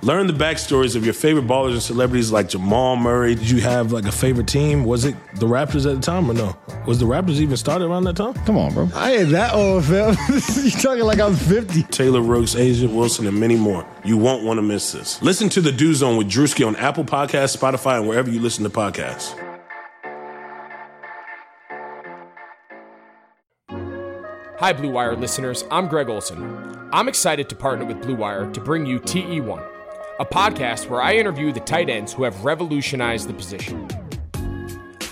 Learn the backstories of your favorite ballers and celebrities like Jamal Murray. Did you have like a favorite team? Was it the Raptors at the time or no? Was the Raptors even started around that time? Come on, bro. I ain't that old, fam. you talking like I'm 50. Taylor Rooks, A'ja Wilson, and many more. You won't want to miss this. Listen to The Dew Zone with Drewski on Apple Podcasts, Spotify, and wherever you listen to podcasts. Hi, Blue Wire listeners. I'm Greg Olsen. I'm excited to partner with Blue Wire to bring you TE1, a podcast where I interview the tight ends who have revolutionized the position.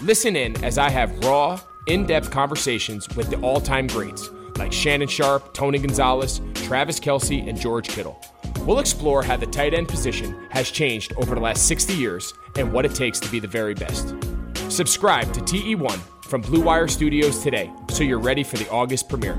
Listen in as I have raw, in depth conversations with the all time greats like Shannon Sharpe, Tony Gonzalez, Travis Kelce, and George Kittle. We'll explore how the tight end position has changed over the last 60 years and what it takes to be the very best. Subscribe to TE1 from Blue Wire Studios today so you're ready for the August premiere.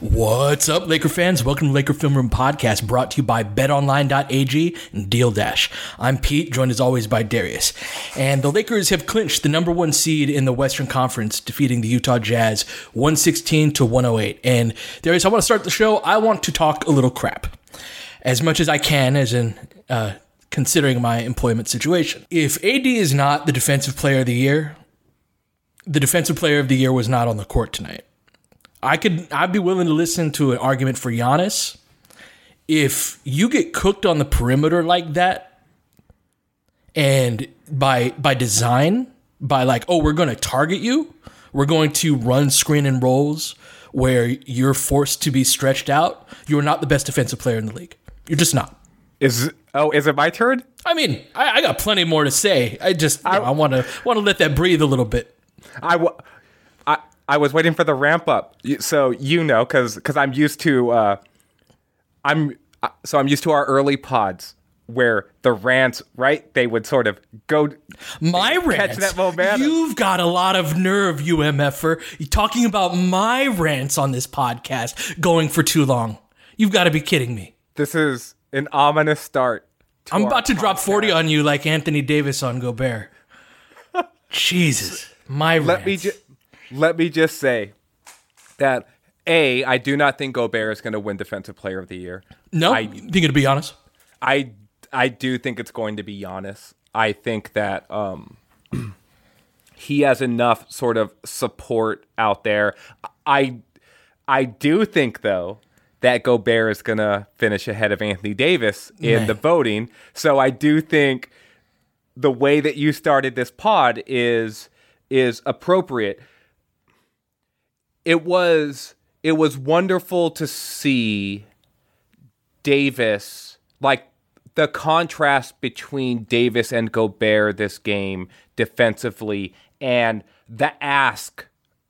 What's up, Laker fans? Welcome to Laker Film Room Podcast, brought to you by BetOnline.ag and Deal Dash. I'm Pete, joined as always by Darius. And the Lakers have clinched the number one seed in the Western Conference, defeating the Utah Jazz 116 to 108. And Darius, I want to start the show. I want to talk a little crap, as much as I can, as in uh, considering my employment situation. If AD is not the defensive player of the year, the defensive player of the year was not on the court tonight. I could I'd be willing to listen to an argument for Giannis. If you get cooked on the perimeter like that, and by by design, by like, oh, we're gonna target you, we're going to run screen and rolls where you're forced to be stretched out, you're not the best defensive player in the league. You're just not. Is oh, is it my turn? I mean, I, I got plenty more to say. I just I want to want to let that breathe a little bit. I, w- I was waiting for the ramp up, so you know, because because I'm used to uh, I'm uh, so I'm used to our early pods where the rants right they would sort of go my rants. catch that momentum. You've got a lot of nerve, UMFer. You're talking about my rants on this podcast going for too long. You've got to be kidding me. This is an ominous start. I'm about to drop 40 on you like Anthony Davis on Gobert. Jesus. My Let rants. me just let me just say that a I do not think Gobert is going to win Defensive Player of the Year. no, I think to be honest. I I do think it's going to be Giannis. I think that um, he has enough sort of support out there. I I do think though that Gobert is going to finish ahead of Anthony Davis in Man. the voting. So I do think the way that you started this pod is is appropriate. It was it was wonderful to see Davis, like the contrast between Davis and Gobert this game defensively and the ask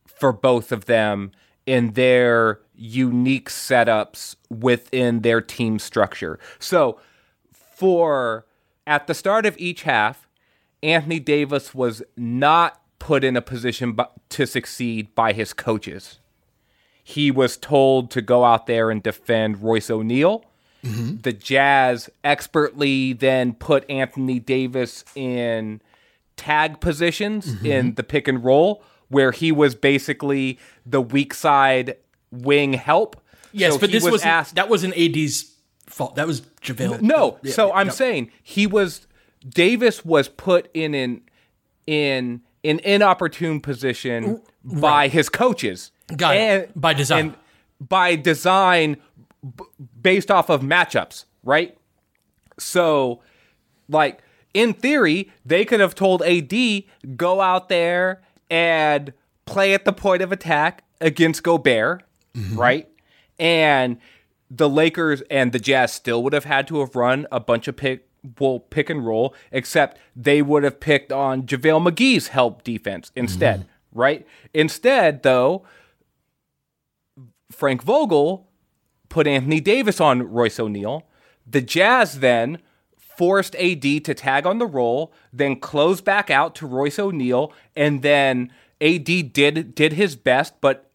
for both of them in their unique setups within their team structure. So, for at the start of each half, Anthony Davis was not put in a position to succeed by his coaches. He was told to go out there and defend Royce O'Neale. Mm-hmm. The Jazz expertly then put Anthony Davis in tag positions mm-hmm. in the pick and roll, where he was basically the weak side wing help. Yes, so but this was asked. That wasn't AD's fault. That was JaVale. No, yeah, so yeah, I'm no. saying he was. Davis was put in an in an inopportune position right. by his coaches. Got and, it. By design. by design, b- based off of matchups, right? So, like in theory, they could have told AD go out there and play at the point of attack against Gobert, mm-hmm. right? And the Lakers and the Jazz still would have had to have run a bunch of pick well pick and roll, except they would have picked on JaVale McGee's help defense instead, mm-hmm. right? Instead, though, Frank Vogel put Anthony Davis on Royce O'Neale. The Jazz then forced AD to tag on the roll, then close back out to Royce O'Neale, and then AD did did his best, but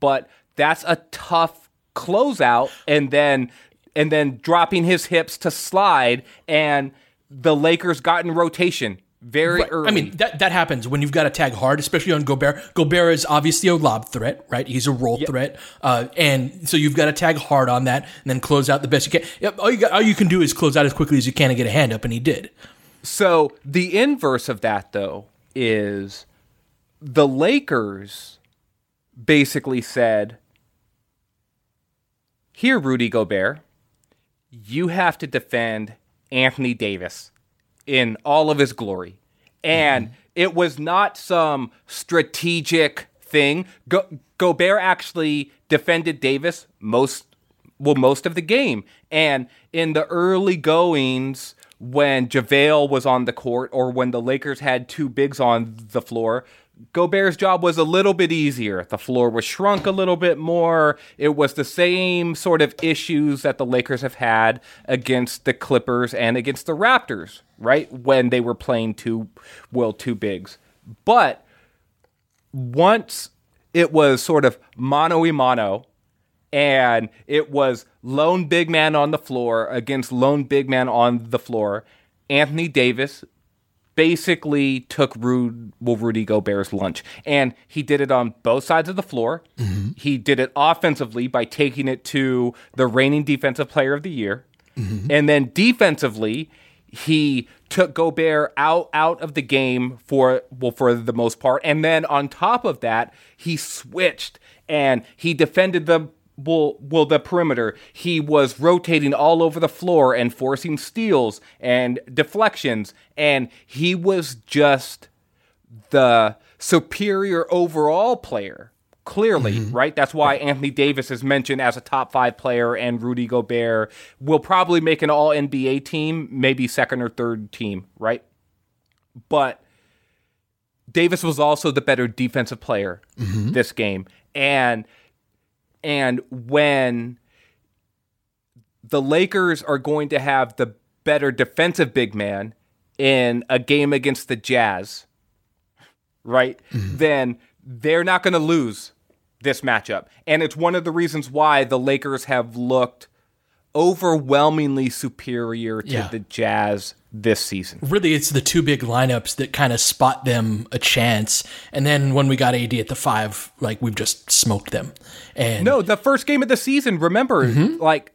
but that's a tough closeout, and then and then dropping his hips to slide, and the Lakers got in rotation very right. early. I mean, that that happens when you've got to tag hard, especially on Gobert. Gobert is obviously a lob threat, right? He's a roll yep. threat, uh, and so you've got to tag hard on that, and then close out the best you can. Yep, all you got, all you can do is close out as quickly as you can and get a hand up, and he did. So the inverse of that, though, is the Lakers basically said, "Here, Rudy Gobert, you have to defend Anthony Davis." in all of his glory. And mm-hmm. it was not some strategic thing. Go- Gobert actually defended Davis most well most of the game. And in the early goings when JaVale was on the court or when the Lakers had two bigs on the floor, Gobert's job was a little bit easier. The floor was shrunk a little bit more. It was the same sort of issues that the Lakers have had against the Clippers and against the Raptors, right? When they were playing two, well, two bigs. But once it was sort of mano a mano, and it was lone big man on the floor against lone big man on the floor. Anthony Davis basically took Rude, well, Rudy Gobert's lunch. And he did it on both sides of the floor. Mm-hmm. He did it offensively by taking it to the reigning defensive player of the year. Mm-hmm. And then defensively, he took Gobert out out of the game for well for the most part. And then on top of that, he switched and he defended the well, well, the perimeter, he was rotating all over the floor and forcing steals and deflections, and he was just the superior overall player. Clearly, mm-hmm. right? That's why Anthony Davis is mentioned as a top five player, and Rudy Gobert will probably make an all NBA team, maybe second or third team, right? But Davis was also the better defensive player mm-hmm. this game. And and when the Lakers are going to have the better defensive big man in a game against the Jazz, right? Mm-hmm. Then they're not going to lose this matchup. And it's one of the reasons why the Lakers have looked overwhelmingly superior to yeah. the Jazz this season. Really, it's the two big lineups that kind of spot them a chance. And then when we got AD at the five, like we've just smoked them. And no, the first game of the season, remember, mm-hmm. like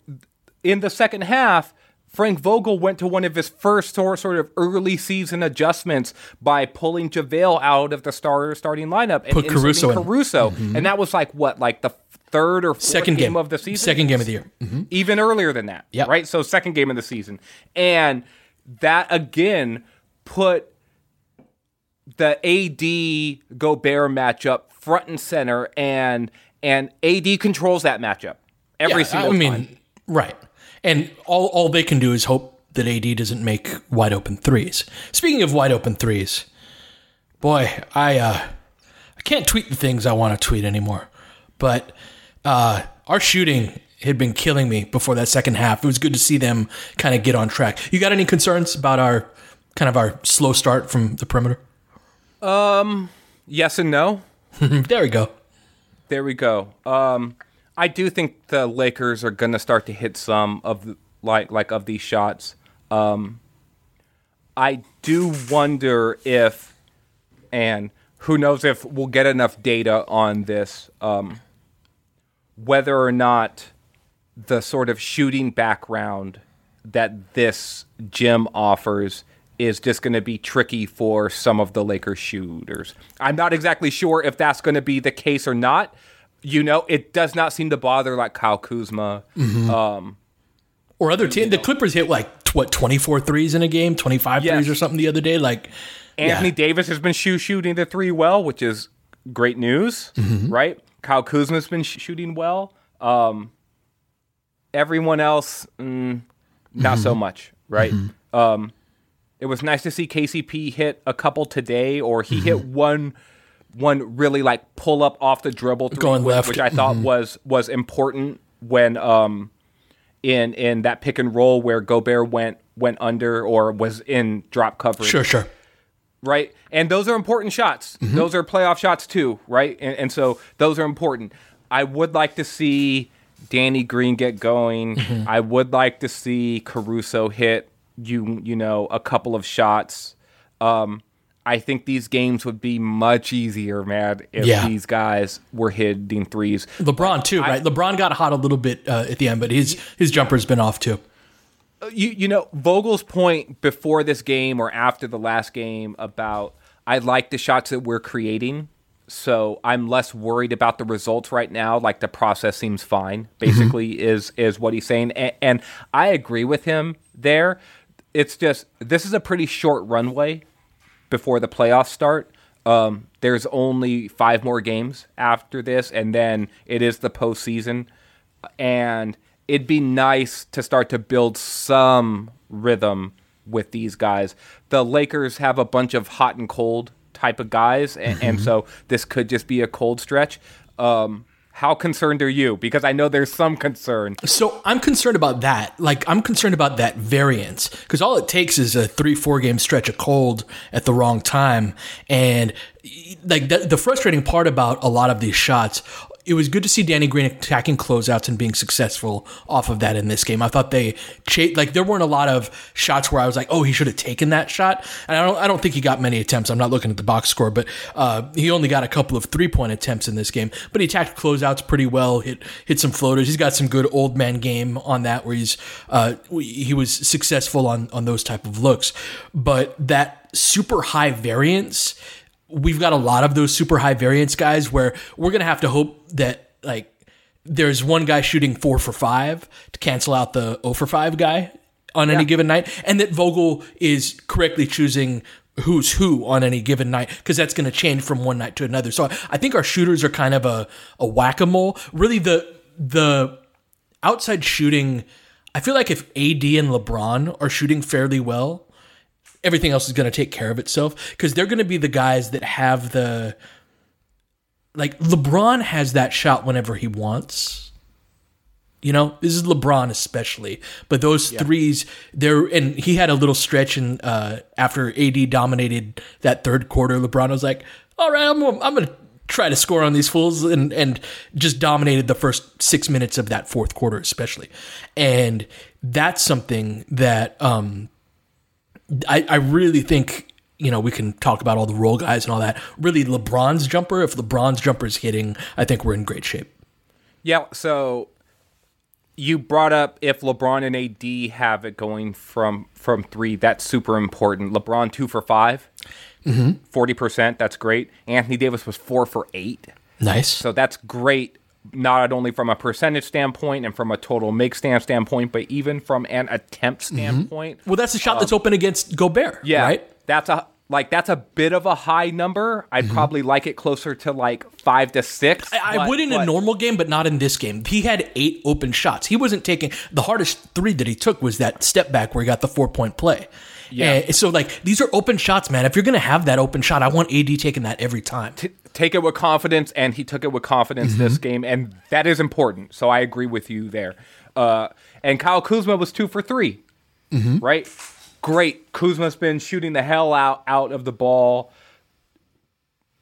in the second half, Frank Vogel went to one of his first sort of early season adjustments by pulling JaVale out of the starter starting lineup and put Caruso in. Caruso, mm-hmm. and that was like what, like the third or second game, game, of the season, second game of the year, mm-hmm. even earlier than that, yeah, right. So second game of the season, and that again put the AD Gobert matchup front and center, and and AD controls that matchup every yeah, single I mean, time. Right, and all all they can do is hope that AD doesn't make wide open threes. Speaking of wide open threes, boy, I uh, I can't tweet the things I want to tweet anymore, but uh, our shooting had been killing me before that second half. It was good to see them kind of get on track. You got any concerns about our kind of our slow start from the perimeter? Um, yes and no. there we go. There we go. Um, I do think the Lakers are going to start to hit some of the, like like of these shots. Um, I do wonder if, and who knows if we'll get enough data on this, um, whether or not the sort of shooting background that this gym offers is just going to be tricky for some of the Lakers shooters. I'm not exactly sure if that's going to be the case or not. You know, it does not seem to bother like Kyle Kuzma. Mhm. Um, Or other team, the Clippers hit like what 24 threes in a game, 25 Yes. threes or something the other day. Like Anthony yeah. Davis has been shoe shooting the three well, which is great news, Mhm. right? Kyle Kuzma's been sh- shooting well. Um, everyone else, mm, not so Mhm. much, right? Um, it was nice to see KCP hit a couple today, or he hit one one really like pull up off the dribble three, Going which, left. which I thought Mhm. was was important when um in in that pick and roll where Gobert went went under or was in drop coverage Sure, sure. right? And those are important shots. Mm-hmm. Those are playoff shots too, right? And, and so those are important. I would like to see Danny Green get going. Mm-hmm. I would like to see Caruso hit you, you know, a couple of shots. Um, I think these games would be much easier, man, if Yeah. these guys were hitting threes. LeBron too, right? LeBron got hot a little bit uh, at the end, but his his jumper's been off too. you you know Vogel's point before this game or after the last game about I like the shots that we're creating, so I'm less worried about the results right now. Like the process seems fine. Basically, is is what he's saying, and, and I agree with him there. It's just this is a pretty short runway before the playoffs start. Um, there's only five more games after this, and then it is the postseason. And it'd be nice to start to build some rhythm with these guys. The Lakers have a bunch of hot and cold type of guys, and, and Mhm. so this could just be a cold stretch. Um, how concerned are you? Because I know there's some concern. So I'm concerned about that. Like I'm concerned about that variance because all it takes is a three, four game stretch of cold at the wrong time, and like the, the frustrating part about a lot of these shots. It was good to see Danny Green attacking closeouts and being successful off of that in this game. I thought they like there weren't a lot of shots where I was like, oh, he should have taken that shot. And I don't I don't think he got many attempts. I'm not looking at the box score, but uh, he only got a couple of three point attempts in this game. But he attacked closeouts pretty well. Hit hit some floaters. He's got some good old man game on that where he's uh, he was successful on on those type of looks. But that super high variance we've got a lot of those super high variance guys where we're going to have to hope that like there's one guy shooting four for five to cancel out the 0 for five guy on any given night, and that Vogel is correctly choosing who's who on any given night because that's going to change from one night to another. So I think our shooters are kind of a, a whack a mole. Really, the the outside shooting. I feel like if AD and LeBron are shooting fairly well, everything else is going to take care of itself because they're going to be the guys that have the like LeBron has that shot whenever he wants. You know, this is LeBron especially, but those threes there, and he had a little stretch, and uh, after AD dominated that third quarter, LeBron was like, "All right, I'm, I'm going to try to score on these fools," and and just dominated the first six minutes of that fourth quarter, especially, and that's something that um, I, I really think you know we can talk about all the role guys and all that. Really, LeBron's jumper. If LeBron's jumper is hitting, I think we're in great shape. Yeah, so you brought up if LeBron and AD have it going from from three, that's super important. LeBron two for 5 Mhm. 40%, that's great. Anthony Davis was four for eight. Nice. So that's great, not only from a percentage standpoint and from a total make stand standpoint, but even from an attempt standpoint. Well, that's the shot that's open against Gobert. Yeah, right. That's a like that's a bit of a high number. I'd probably like it closer to like five to six. Mm-hmm. I, but- would in a normal game, but not in this game. He had eight open shots. He wasn't taking the hardest three that he took was that step back where he got the four point play. Yeah. so like these are open shots, man. If you're gonna have that open shot, I want AD taking that every time. take it with confidence, and he took it with confidence Mm-hmm. this game, and that is important. So I agree with you there. Uh, and Kyle Kuzma was two for 3 Mm-hmm. right? Great. Kuzma's been shooting the hell out out of the ball,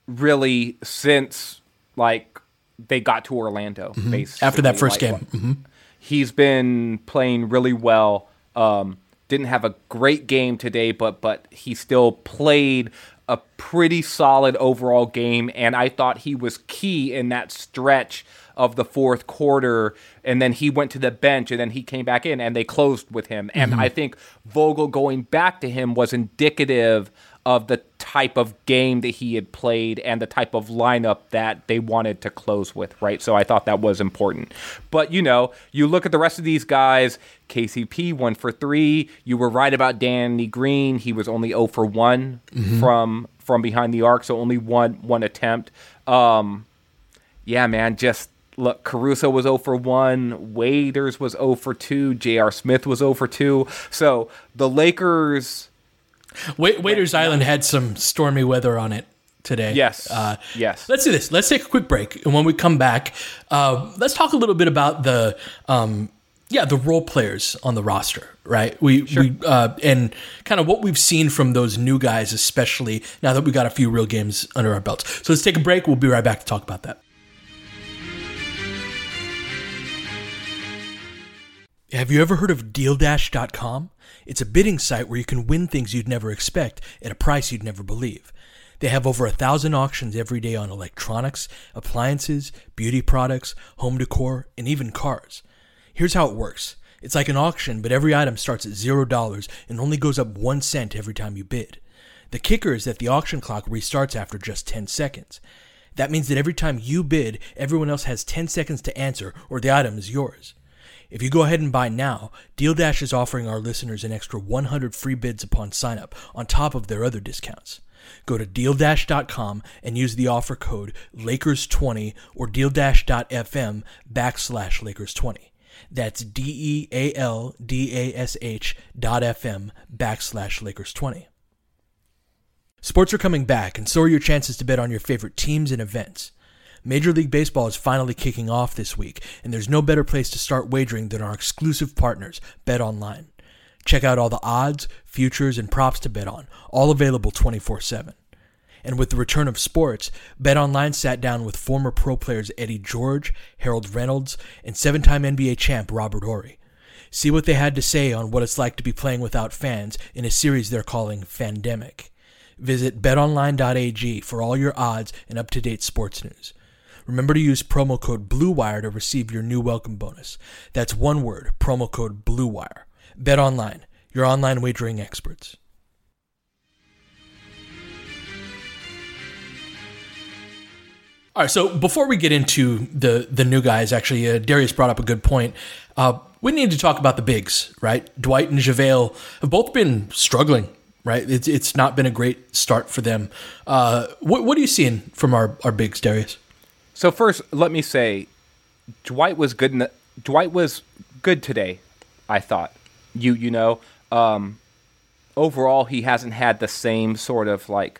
really since like they got to Orlando. Mm-hmm. After that first Like, game. Mhm. he's been playing really well. Um, didn't have a great game today, but but he still played a pretty solid overall game, and I thought he was key in that stretch of the fourth quarter. And then he went to the bench, and then he came back in, and they closed with him. And mm-hmm. I think Vogel going back to him was indicative of the type of game that he had played and the type of lineup that they wanted to close with, right? So I thought that was important. But you know, you look at the rest of these guys, KCP one for three. You were right about Danny Green. He was only 0 for one from from behind the arc, so only one one attempt. Um yeah, man, just look, Caruso was 0 for 1, Waiters was 0 for 2, J.R. Smith was 0 for 2. So the Lakers Wa- Waiters Island had some stormy weather on it today. Yes. Uh, yes. Let's do this. Let's take a quick break, and when we come back, uh, let's talk a little bit about the um, yeah the role players on the roster. Right. We we uh, and kind of what we've seen from those new guys, especially now that we got a few real games under our belts. So let's take a break. We'll be right back to talk about that. Have you ever heard of DealDash.com? It's a bidding site where you can win things you'd never expect at a price you'd never believe. They have over a thousand auctions every day on electronics, appliances, beauty products, home decor, and even cars. Here's how it works. It's like an auction, but every item starts at $0 and only goes up 1 cent every time you bid. The kicker is that the auction clock restarts after just 10 seconds. That means that every time you bid, everyone else has 10 seconds to answer or the item is yours. If you go ahead and buy now, Deal Dash is offering our listeners an extra 100 free bids upon sign up on top of their other discounts. Go to dealdash.com and use the offer code Lakers20 or dealdash.fm backslash Lakers20. That's D E A L D A S H dot FM backslash Lakers20. Sports are coming back, and so are your chances to bet on your favorite teams and events. Major League Baseball is finally kicking off this week, and there's no better place to start wagering than our exclusive partners, Bet Online. Check out all the odds, futures, and props to bet on, all available 24 7. And with the return of sports, Bet Online sat down with former pro players Eddie George, Harold Reynolds, and seven time NBA champ Robert Horry. See what they had to say on what it's like to be playing without fans in a series they're calling Fandemic. Visit betonline.ag for all your odds and up to date sports news. Remember to use promo code BLUEWIRE to receive your new welcome bonus. That's one word, promo code BLUEWIRE. Bet online, your online wagering experts. All right, so before we get into the the new guys, actually, uh, Darius brought up a good point. Uh, we need to talk about the bigs, right? Dwight and JaVale have both been struggling, right? It's it's not been a great start for them. Uh, what what are you seeing from our our bigs, Darius? So first, let me say, Dwight was good. In the, Dwight was good today. I thought. You you know, um, overall he hasn't had the same sort of like.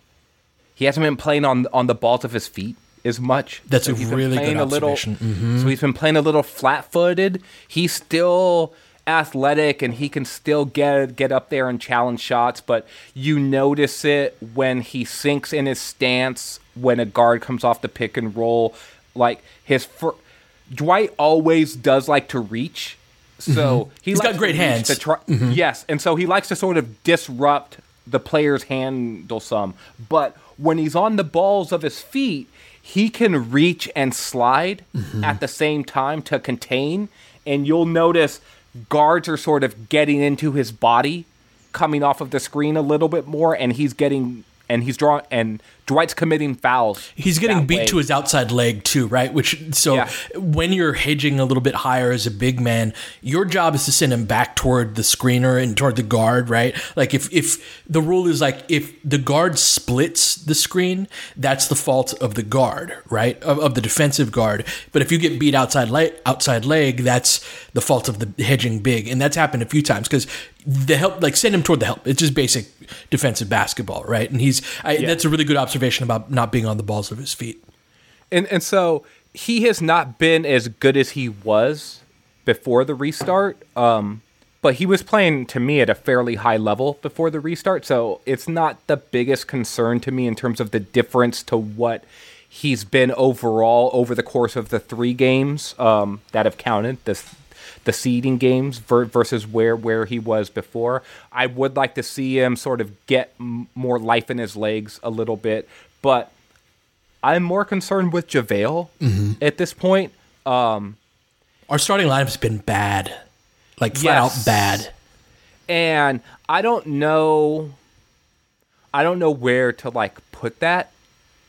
He hasn't been playing on on the balls of his feet as much. That's a really good a little- observation. Mhm. So he's been playing a little flat-footed. He's still athletic and he can still get get up there and challenge shots, but you notice it when he sinks in his stance when a guard comes off the pick and roll. Like his fir- Dwight always does like to reach. So Mhm. he He's likes got great hands. to try- Mhm. Yes, and so he likes to sort of disrupt the player's handle some. But when he's on the balls of his feet, he can reach and slide Mm-hmm. at the same time to contain. And you'll notice guards are sort of getting into his body, coming off of the screen a little bit more, and he's getting and he's drawing and Dwight's committing fouls. He's getting beat way. to his outside leg too, right? Which so Yeah. when you're hedging a little bit higher as a big man, your job is to send him back toward the screener and toward the guard, right? Like if if the rule is like if the guard splits the screen, that's the fault of the guard, right? Of, of the defensive guard. But if you get beat outside leg, outside leg, that's the fault of the hedging big, and that's happened a few times because the help like send him toward the help. It's just basic defensive basketball, right? And he's I, that's a really good observation about not being on the balls of his feet. and and so he has not been as good as he was before the restart. Um, but he was playing to me at a fairly high level before the restart, so it's not the biggest concern to me in terms of the difference to what he's been overall over the course of the three games um, that have counted. This the seeding games ver- versus where where he was before. I would like to see him sort of get m- more life in his legs a little bit, but I'm more concerned with JaVale at this point. Um, Our starting lineup's been bad, like flat Yes. out bad. and I don't know I don't know where to like put that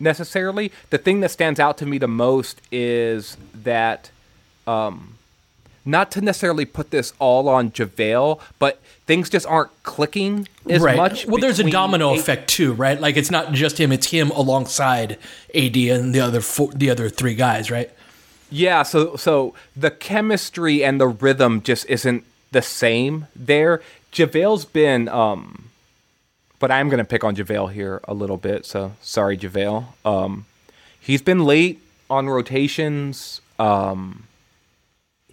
necessarily. The thing that stands out to me the most is that um not to necessarily put this all on JaVale, but things just aren't clicking as right. much. well, there's a domino effect too, right? Like it's not just him; it's him alongside AD and the other four, the other three guys, right? Yeah, so so the chemistry and the rhythm just isn't the same there. JaVale's been um but I'm gonna pick on JaVale here a little bit, so sorry JaVale. Um he's been late on rotations. Um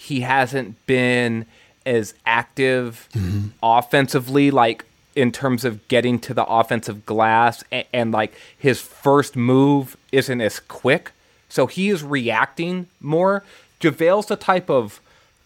he hasn't been as active offensively, like in terms of getting to the offensive glass, and, and like his first move isn't as quick. So he is reacting more. JaVale's the type of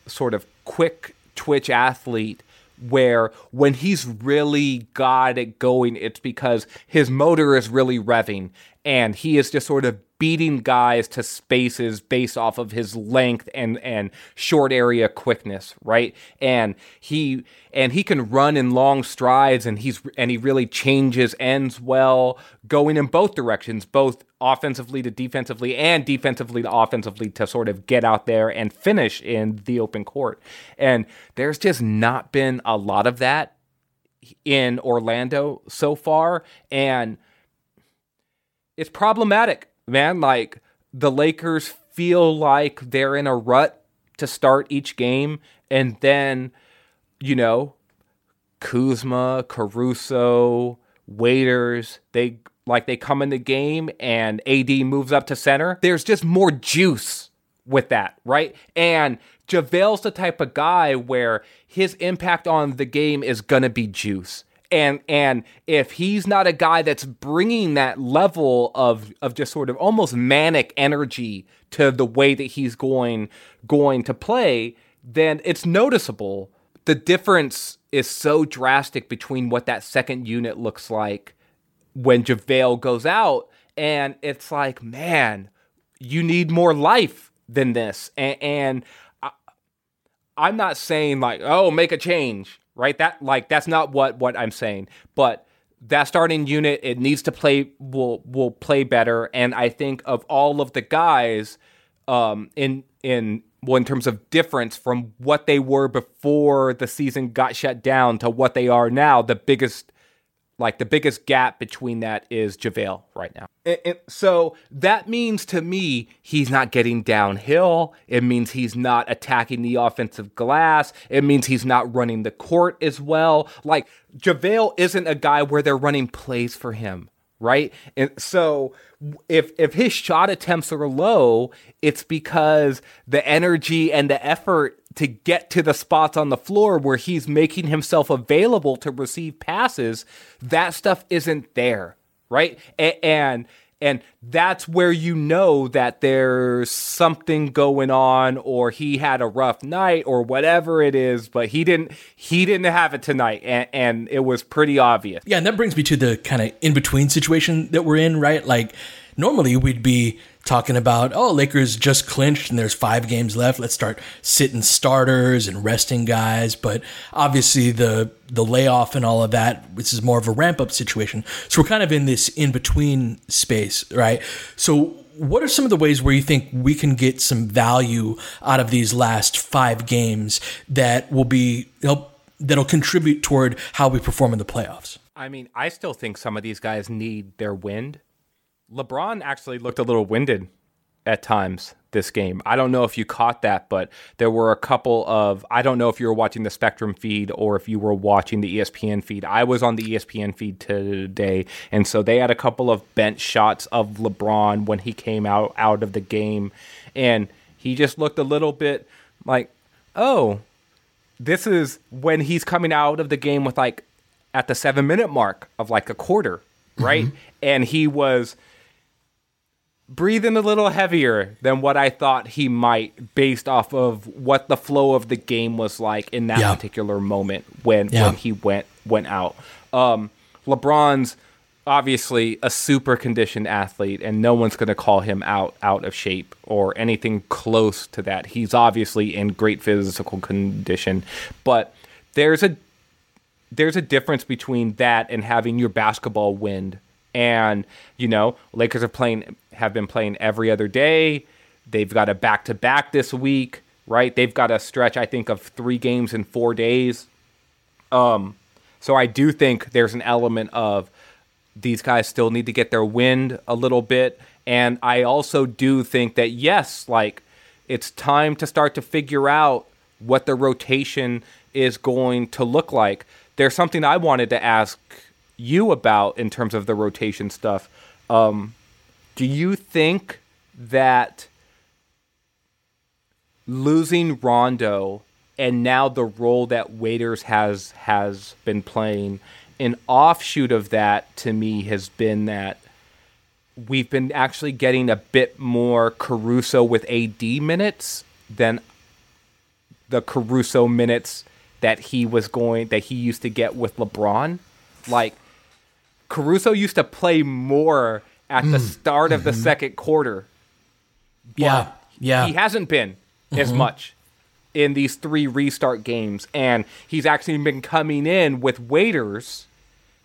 sort of quick twitch athlete where when he's really got it going, it's because his motor is really revving and he is just sort of beating guys to spaces based off of his length and and short area quickness, right? And he and he can run in long strides and he's and he really changes ends well, going in both directions, both offensively to defensively and defensively to offensively to sort of get out there and finish in the open court. And there's just not been a lot of that in Orlando so far and it's problematic, man. Like the Lakers feel like they're in a rut to start each game, and then, you know, Kuzma, Caruso, Waiters, they like they come in the game and AD moves up to center. There's just more juice with that, right? And JaVale's the type of guy where his impact on the game is gonna be juice and and if he's not a guy that's bringing that level of of just sort of almost manic energy to the way that he's going going to play then it's noticeable the difference is so drastic between what that second unit looks like when JaVale goes out. And it's like man you need more life than this. And, and I, I'm not saying like oh make a change right? That like that's not what what i'm saying but that starting unit it needs to play will will play better. And i think of all of the guys um in in well in terms of difference from what they were before the season got shut down to what they are now the biggest like the biggest gap between that is JaVale right now. And- and so that means to me, he's not getting downhill. It means he's not attacking the offensive glass. It means he's not running the court as well. Like JaVale isn't a guy where they're running plays for him. Right. And so if if his shot attempts are low, it's because the energy and the effort to get to the spots on the floor where he's making himself available to receive passes, that stuff isn't there, right? A- and and that's where you know that there's something going on or he had a rough night or whatever it is, but he didn't he didn't have it tonight and, and it was pretty obvious. Yeah, and that brings me to the kind of in between situation that we're in, right? Like normally we'd be talking about, oh, Lakers just clinched and there's five games left. Let's start sitting starters and resting guys. But obviously, the the layoff and all of that, this is more of a ramp up situation. So we're kind of in this in between space, right? So. What are some of the ways where you think we can get some value out of these last five games that will be help that'll contribute toward how we perform in the playoffs? I mean, I still think some of these guys need their wind. LeBron actually looked a little winded at times this game. I don't know if you caught that, but there were a couple of I don't know if you were watching the Spectrum feed or if you were watching the ESPN feed. I was on the ESPN feed today, and so they had a couple of bench shots of LeBron when he came out out of the game, and he just looked a little bit like, "Oh, this is when he's coming out of the game with like at the 7 minute mark of like a quarter, right? Mm-hmm. And he was breathing a little heavier than what I thought he might based off of what the flow of the game was like in that yeah. particular moment when yeah. when he went went out. Um, LeBron's obviously a super conditioned athlete and no one's going to call him out out of shape or anything close to that. He's obviously in great physical condition, but there's a there's a difference between that and having your basketball wind and you know Lakers are playing have been playing every other day. They've got a back to back this week, right? They've got a stretch I think of 3 games in 4 days. Um so I do think there's an element of these guys still need to get their wind a little bit and I also do think that yes, like it's time to start to figure out what the rotation is going to look like. There's something I wanted to ask you about in terms of the rotation stuff. Um, do you think that losing Rondo and now the role that Waiters has has been playing, an offshoot of that to me has been that we've been actually getting a bit more Caruso with AD minutes than the Caruso minutes that he was going that he used to get with LeBron. Like Caruso used to play more at mm. the start of the mm-hmm. second quarter. Yeah. Yeah. He hasn't been mm-hmm. as much in these three restart games and he's actually been coming in with waiters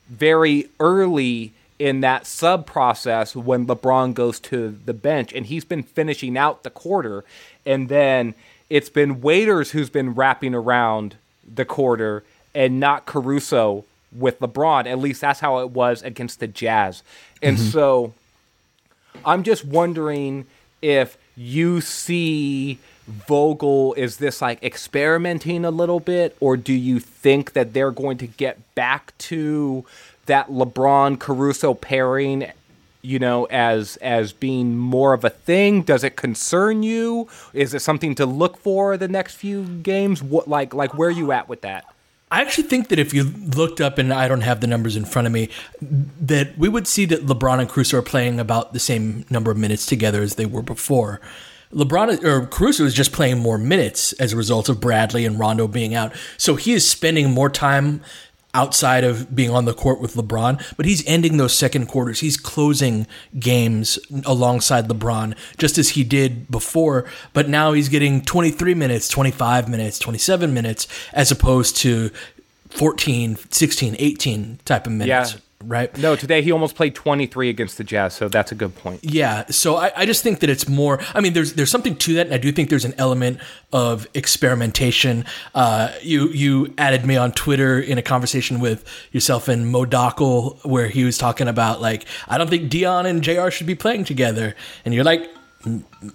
very early in that sub process when LeBron goes to the bench and he's been finishing out the quarter and then it's been Waiters who's been wrapping around the quarter and not Caruso with LeBron. At least that's how it was against the Jazz. And mm-hmm. so I'm just wondering if you see Vogel is this like experimenting a little bit, or do you think that they're going to get back to that LeBron Caruso pairing you know as as being more of a thing does it concern you is it something to look for the next few games what like like where are you at with that I actually think that if you looked up, and I don't have the numbers in front of me, that we would see that LeBron and Caruso are playing about the same number of minutes together as they were before. LeBron or Caruso is just playing more minutes as a result of Bradley and Rondo being out. So he is spending more time outside of being on the court with LeBron, but he's ending those second quarters. He's closing games alongside LeBron, just as he did before, but now he's getting 23 minutes, 25 minutes, 27 minutes, as opposed to 14, 16, 18 type of minutes. Yeah right? No, today he almost played 23 against the Jazz, so that's a good point. Yeah, so I, I, just think that it's more. I mean, there's there's something to that, and I do think there's an element of experimentation. Uh, you you added me on Twitter in a conversation with yourself and Mo where he was talking about like I don't think Dion and J.R. should be playing together, and you're like.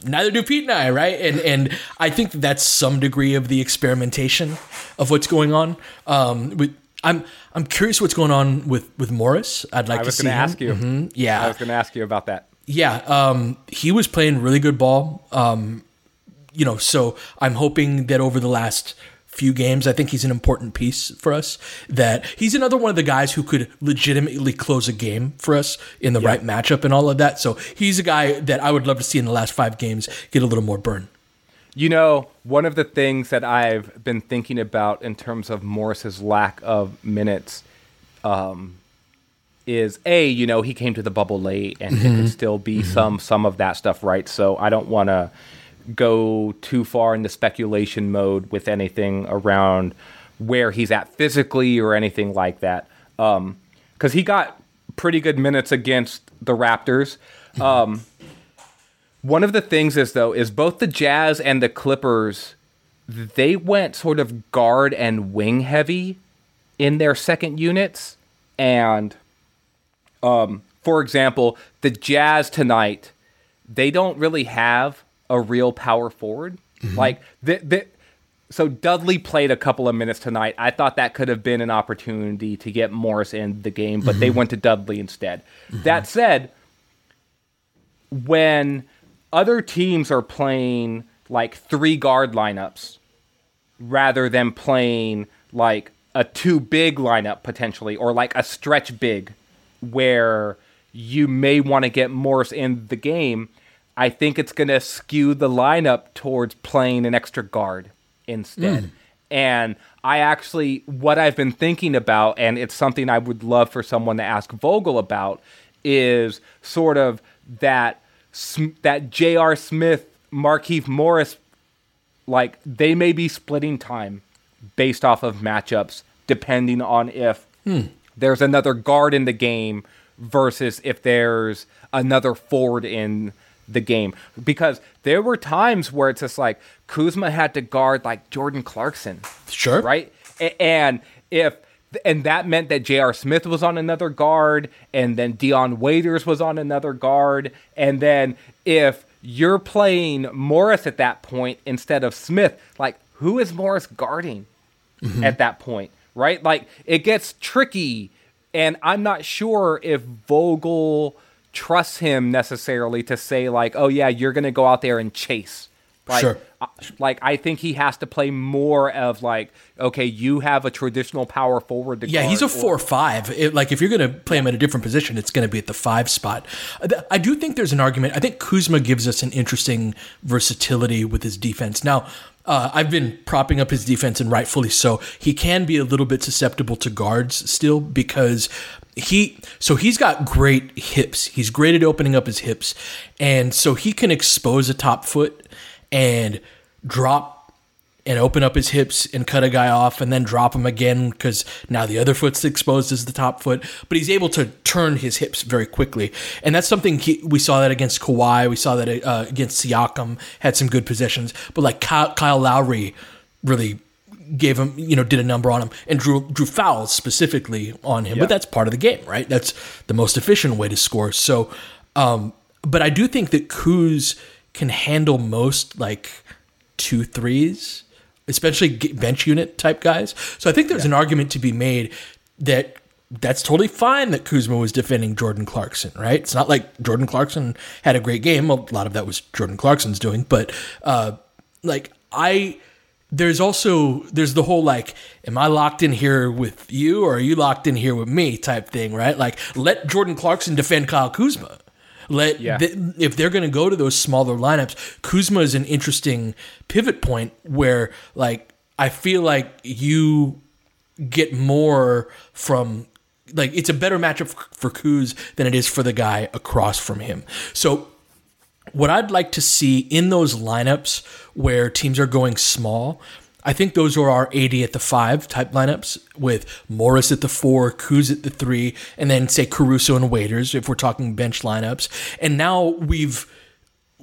Neither do Pete and I, right? And and I think that's some degree of the experimentation of what's going on. Um, with I'm I'm curious what's going on with with Morris. I'd like to see. I was going to ask you. Mm-hmm. Yeah, I was going to ask you about that. Yeah, um, he was playing really good ball. Um, you know, so I'm hoping that over the last few games, I think he's an important piece for us. That he's another one of the guys who could legitimately close a game for us in the yeah. right matchup and all of that. So he's a guy that I would love to see in the last five games get a little more burn. You know, one of the things that I've been thinking about in terms of Morris's lack of minutes um, is a you know he came to the bubble late and mm-hmm. it could still be mm-hmm. some some of that stuff right so i don't want to go too far into speculation mode with anything around where he's at physically or anything like that because um, he got pretty good minutes against the raptors um, one of the things is though is both the jazz and the clippers they went sort of guard and wing heavy in their second units and um, for example, the Jazz tonight, they don't really have a real power forward. Mm-hmm. Like the, the, so Dudley played a couple of minutes tonight. I thought that could have been an opportunity to get Morris in the game, but mm-hmm. they went to Dudley instead. Mm-hmm. That said, when other teams are playing like three guard lineups rather than playing like a two big lineup potentially or like a stretch big where you may want to get Morris in the game, I think it's going to skew the lineup towards playing an extra guard instead. Mm. And I actually, what I've been thinking about, and it's something I would love for someone to ask Vogel about, is sort of that that J.R. Smith, Markieff Morris, like they may be splitting time based off of matchups, depending on if hmm. there's another guard in the game versus if there's another forward in the game because there were times where it's just like Kuzma had to guard like Jordan Clarkson. Sure. Right? And if and that meant that J.R. Smith was on another guard, and then Dion Waiters was on another guard, and then if you're playing Morris at that point instead of Smith, like who is Morris guarding mm-hmm. at that point? Right? Like it gets tricky and I'm not sure if Vogel trusts him necessarily to say like, "Oh yeah, you're going to go out there and chase." Like, sure. Uh, like I think he has to play more of like, okay, you have a traditional power forward. yeah, he's a four or five. It, like if you're going to play him at a different position, it's going to be at the five spot. I do think there's an argument. I think Kuzma gives us an interesting versatility with his defense. Now, uh, I've been propping up his defense, and rightfully so. He can be a little bit susceptible to guards still because he so he's got great hips. He's great at opening up his hips, and so he can expose a top foot and drop and open up his hips and cut a guy off and then drop him again because now the other foot's exposed as the top foot. But he's able to turn his hips very quickly. And that's something he, we saw that against Kawhi. We saw that uh, against Siakam, had some good possessions. But like Kyle, Kyle Lowry really gave him, you know, did a number on him and drew drew fouls specifically on him. But that's part of the game, right? That's the most efficient way to score. So, um, but I do think that Kuz can handle most like two threes especially bench unit type guys. So I think there's yeah. an argument to be made that that's totally fine that Kuzma was defending Jordan Clarkson, right? It's not like Jordan Clarkson had a great game. A lot of that was Jordan Clarkson's doing, but uh, like I there's also there's the whole like am i locked in here with you or are you locked in here with me type thing right like let jordan clarkson defend kyle kuzma let yeah. if they're going to go to those smaller lineups, Kuzma is an interesting pivot point where like I feel like you get more from like it's a better matchup for Kuz than it is for the guy across from him. So what I'd like to see in those lineups where teams are going small I think those are our AD at the five type lineups with Morris at the four, Kuz at the three, and then say Caruso and Waiters if we're talking bench lineups. And now we've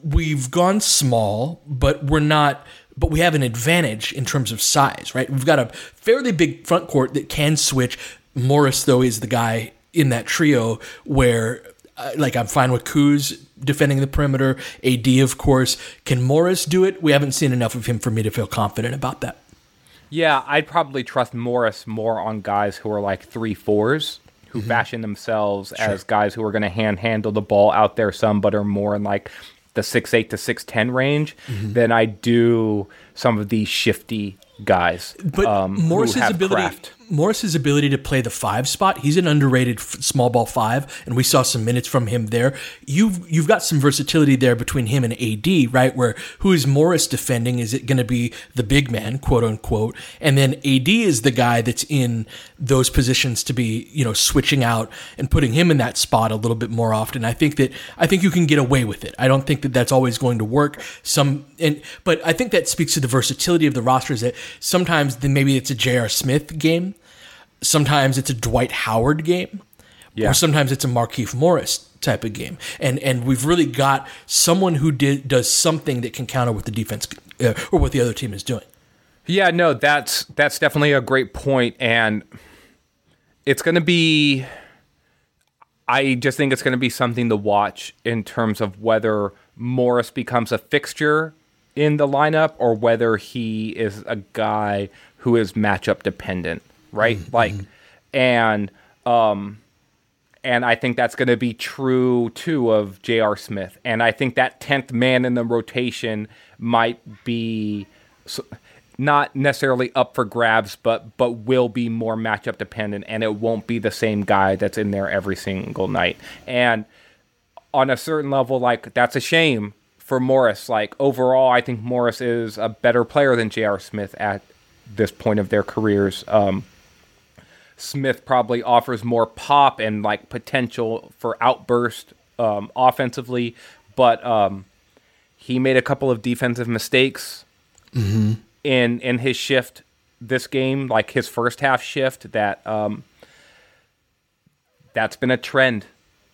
we've gone small, but we're not but we have an advantage in terms of size, right? We've got a fairly big front court that can switch. Morris, though, is the guy in that trio where, uh, like, I'm fine with Kuz defending the perimeter. AD, of course. Can Morris do it? We haven't seen enough of him for me to feel confident about that. Yeah, I'd probably trust Morris more on guys who are like three fours who mm-hmm. fashion themselves sure. as guys who are going to hand handle the ball out there some, but are more in like the six eight to six ten range mm-hmm. than I do some of these shifty guys. But um, Morris's ability, craft. Morris's ability to play the five spot. He's an underrated small ball five, and we saw some minutes from him there. You've you've got some versatility there between him and AD, right? Where who is Morris defending? Is it going to be the big man, quote unquote, and then AD is the guy that's in those positions to be, you know, switching out and putting him in that spot a little bit more often. I think that I think you can get away with it. I don't think that that's always going to work. Some and but I think that speaks to the versatility of the rosters. That sometimes then maybe it's a J.R. Smith game sometimes it's a Dwight Howard game, Yeah. or sometimes it's a Markieff Morris type of game, and and we've really got someone who did does something that can counter what the defense uh, or what the other team is doing. Yeah, no, that's that's definitely a great point, and it's going to be. I just think it's going to be something to watch in terms of whether Morris becomes a fixture in the lineup or whether he is a guy who is matchup dependent, right? Like, and um, and I think that's going to be true too of J.R. Smith, and I think that tenth man in the rotation might be. Not necessarily up for grabs, but but will be more matchup dependent, and it won't be the same guy that's in there every single night. And on a certain level, like that's a shame for Morris. Like overall, I think Morris is a better player than J.R. Smith at this point of their careers. Um, Smith probably offers more pop and like potential for outburst um, offensively, but um, he made a couple of defensive mistakes Mm-hmm. in in his shift this game, like his first half shift. That um, that's been a trend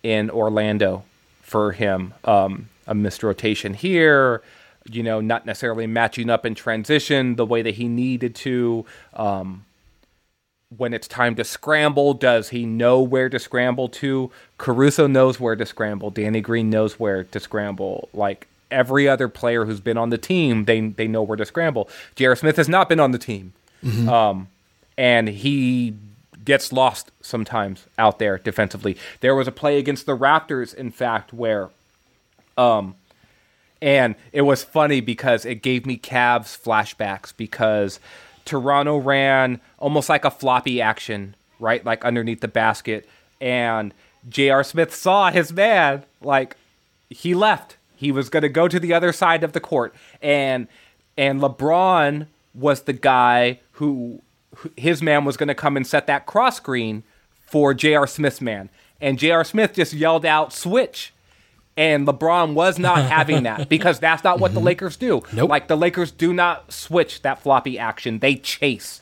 in Orlando for him. Um, a missed rotation here, you know, not necessarily matching up in transition the way that he needed to. Um, when it's time to scramble, does he know where to scramble to? Caruso knows where to scramble. Danny Green knows where to scramble. Like every other player who's been on the team, they they know where to scramble. J.R. Smith has not been on the team, um, and he gets lost sometimes out there defensively. There was a play against the Raptors, in fact, where um, and it was funny because it gave me Cavs flashbacks because Toronto ran almost like a floppy action, right? Like underneath the basket. And J.R. Smith saw his man, like he left. He was going to go to the other side of the court. And and LeBron was the guy who who- his man was going to come and set that cross screen for J.R. Smith's man. And J.R. Smith just yelled out switch and LeBron was not having that because that's not what the mm-hmm. Lakers do. Like the Lakers do not switch that floppy action; they chase.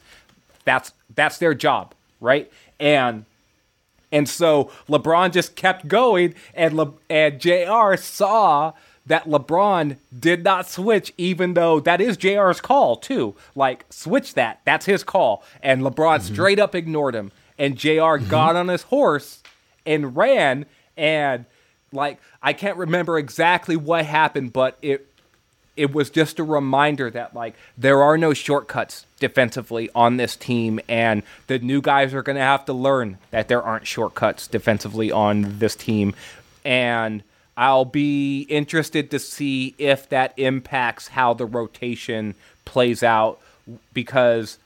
That's that's their job, right? And and so LeBron just kept going, and Le- and J.R. saw that LeBron did not switch, even though that is J.R.'s call too. Like switch that, that's his call, and LeBron mm-hmm. straight up ignored him, and junior mm-hmm. got on his horse and ran and like I can't remember exactly what happened, but it it was just a reminder that like there are no shortcuts defensively on this team and the new guys are going to have to learn that there aren't shortcuts defensively on this team. And I'll be interested to see if that impacts how the rotation plays out because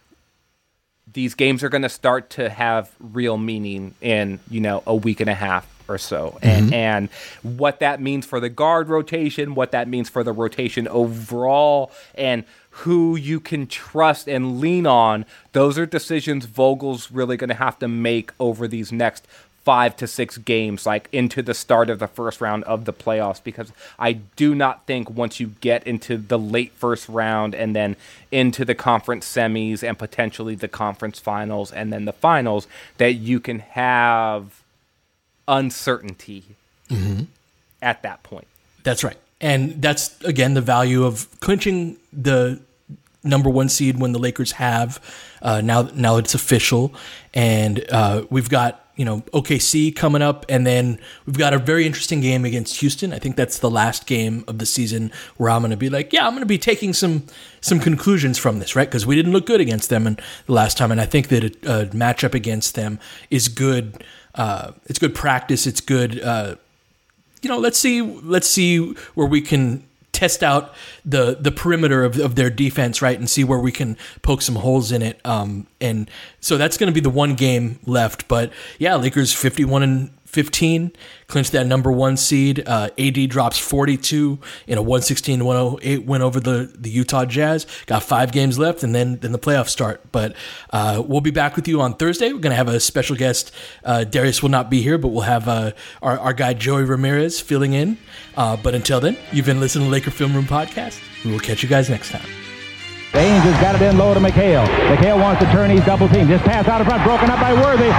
these games are going to start to have real meaning in you know a week and a half or so. And mm-hmm. and what that means for the guard rotation what that means for the rotation overall and who you can trust and lean on those are decisions Vogel's really going to have to make over these next five to six games, like into the start of the first round of the playoffs, because I do not think once you get into the late first round and then into the conference semis and potentially the conference finals and then the finals, that you can have uncertainty at that point. That's right. And that's again the value of clinching the number one seed when the Lakers have uh, now. Now it's official, and uh, we've got you know OKC coming up, and then we've got a very interesting game against Houston. I think that's the last game of the season where I'm going to be like, yeah, I'm going to be taking some some conclusions from this, right? Because we didn't look good against them and the last time, and I think that a, a matchup against them is good. Uh, it's good practice. It's good. Uh, you know, let's see, let's see where we can test out the the perimeter of, of their defense, right, and see where we can poke some holes in it. Um, and so that's going to be the one game left. But yeah, Lakers fifty one and 15, clinched that number one seed. Uh, AD drops 42 in a 116 108 win over the, the Utah Jazz. Got five games left, and then, then the playoffs start. But uh, we'll be back with you on Thursday. We're going to have a special guest. Uh, Darius will not be here, but we'll have uh, our, our guy Joey Ramirez filling in. Uh, but until then, you've been listening to Laker Film Room Podcast. We will catch you guys next time. The Angels got it in low to McHale. McHale wants to turn. He's double team. Just pass out in front. Broken up by Worthy.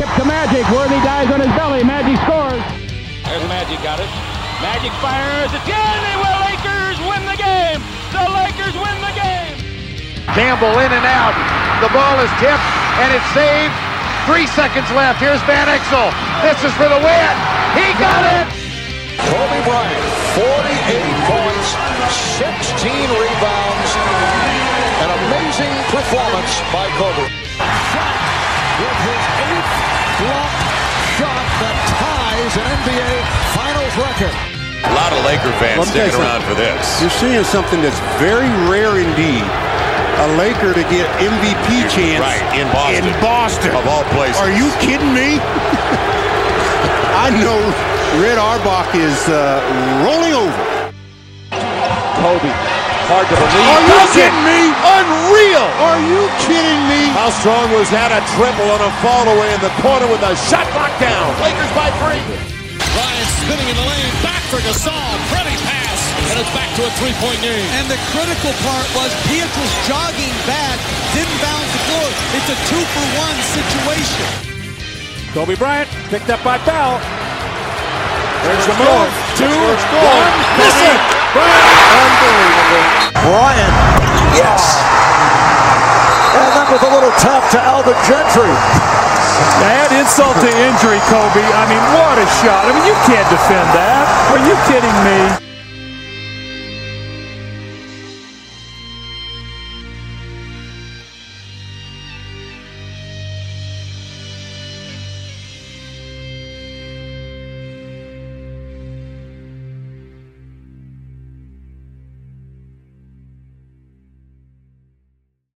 Tip to Magic. Worthy dies on his belly. Magic scores. There's Magic. Got it. Magic fires again. They will. Lakers win the game. The Lakers win the game. Campbell in and out. The ball is tipped and it's saved. Three seconds left. Here's Van Exel. This is for the win. He got it. Kobe Bryant, 48 points, 16 rebounds, an amazing performance by Kobe. Shot with his eighth block shot that ties an NBA Finals record. A lot of Laker fans sticking around for this. You're seeing something that's very rare indeed. A Laker to get MVP chance right, in Boston. In Boston. Of all places. Are you kidding me? I know Red Auerbach is uh, rolling over. Kobe, hard to believe. Are you kidding me? Unreal. Are you kidding me? How strong was that? A triple on a fall away in the corner with a shot locked down. Lakers by three. Ryan spinning in the lane. Back for Gasol. Pretty pass. And it's back to a three-point game. And the critical part was Pietrus jogging back. Didn't bounce the floor. It's a two-for-one situation. Kobe Bryant picked up by Bell. There's the move. Two, one, miss it. Unbelievable. Bryant, yes. And that was a little tough to Alvin Gentry. Add insult to injury, Kobe. I mean, what a shot. I mean, you can't defend that. Are you kidding me?